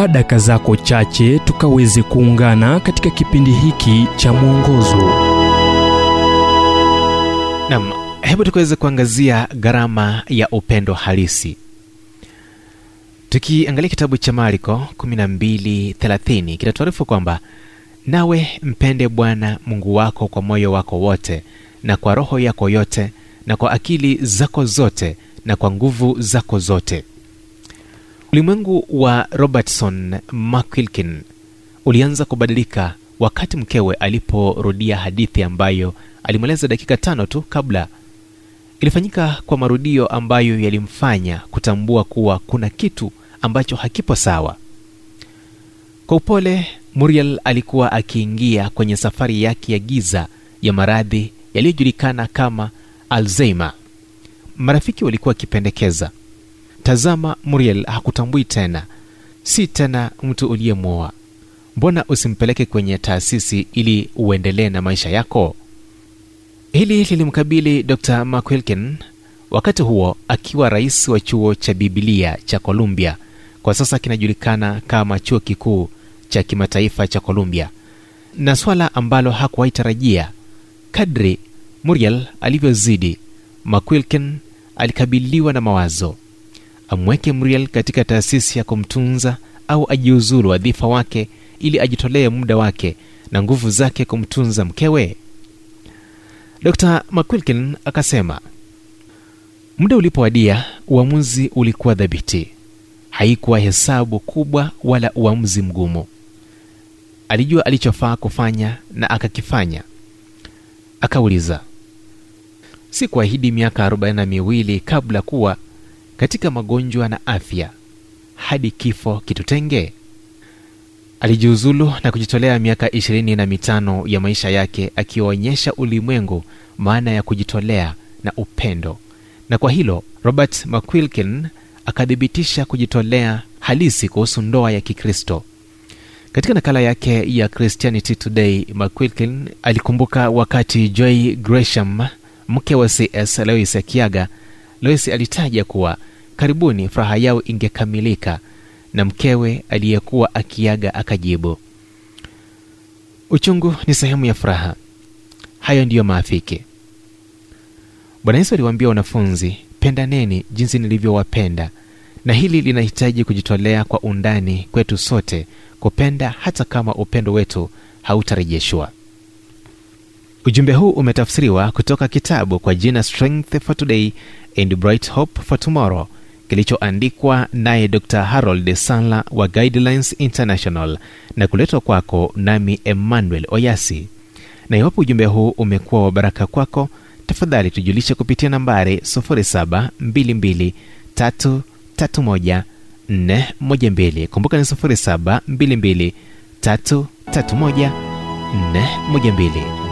chukua daka zako chache tukaweze kuungana katika kipindi hiki cha mwongozo. Nam hebu tukaweze kuangazia gharama ya upendo halisi. Tukiangalia kitabu cha mariko 1230 kinatuarifu kwamba nawe mpende bwana mungu wako kwa moyo wako wote na kwa roho yako yote na kwa akili zako zote na kwa nguvu zako zote ulimwengu wa robertson mcquilkin ulianza kubadilika wakati mkewe aliporudia hadithi ambayo alimweleza dakika tano tu kabla. Ilifanyika kwa marudio ambayo yalimfanya kutambua kuwa kuna kitu ambacho hakipo sawa. Kwa upole muriel alikuwa akiingia kwenye safari yake ya giza ya maradhi yaliyojulikana kama alzheimer. Marafiki walikuwa wakipendekeza tazama muriel hakutambui tena. Si tena mtu uliyemwoa. Mbona usimpeleke kwenye taasisi ili uendelee na maisha yako? Hili lilimkabili dr mcquilkin wakati huo akiwa rais wa chuo cha bibilia cha columbia kwa sasa kinajulikana kama chuo kikuu cha kimataifa cha columbia na swala ambalo hakuwahi tarajia kadri muriel alivyozidi mcquilkin alikabiliwa na mawazo amweke mriel katika taasisi ya kumtunza au ajiuzulu wadhifa wake ili ajitolee muda wake na nguvu zake kumtunza mkewe. Dr mcquilkin akasema muda ulipowadia uamuzi ulikuwa dhabiti haikuwa hesabu kubwa wala uamuzi mgumu. Alijua alichofaa kufanya na akakifanya. Akauliza si kuahidi miaka arobaini na miwili kabla kuwa katika magonjwa na afya. Hadi kifo kitutenge. Alijiuzulu na kujitolea miaka ishirini na mitano ya maisha yake akiwaonyesha ulimwengu maana ya kujitolea na upendo. Na kwa hilo robert mcquilkin akathibitisha kujitolea halisi kuhusu ndoa ya kikristo. Katika nakala yake ya christianity today mcquilkin alikumbuka wakati joy gresham mke wa cs lois akiaga lois alitaja kuwa karibuni furaha yao ingekamilika na mkewe aliyekuwa akiaga akajibu uchungu ni sehemu ya furaha. Hayo ndiyo maafiki. Bwana yesu aliwaambia wanafunzi pendaneni jinsi nilivyowapenda na hili linahitaji kujitolea kwa undani kwetu sote kupenda hata kama upendo wetu hautarejeshwa. Ujumbe huu umetafsiriwa kutoka kitabu kwa jina strength for today and bright hope for tomorrow kilichoandikwa naye dr. Harold sanla wa guidelines international na kuletwa kwako nami emmanuel oyasi. Na iwapo ujumbe huu umekuwa wa baraka kwako tafadhali tujulishe kupitia nambari 722331412 kumbuka ni 722 331 412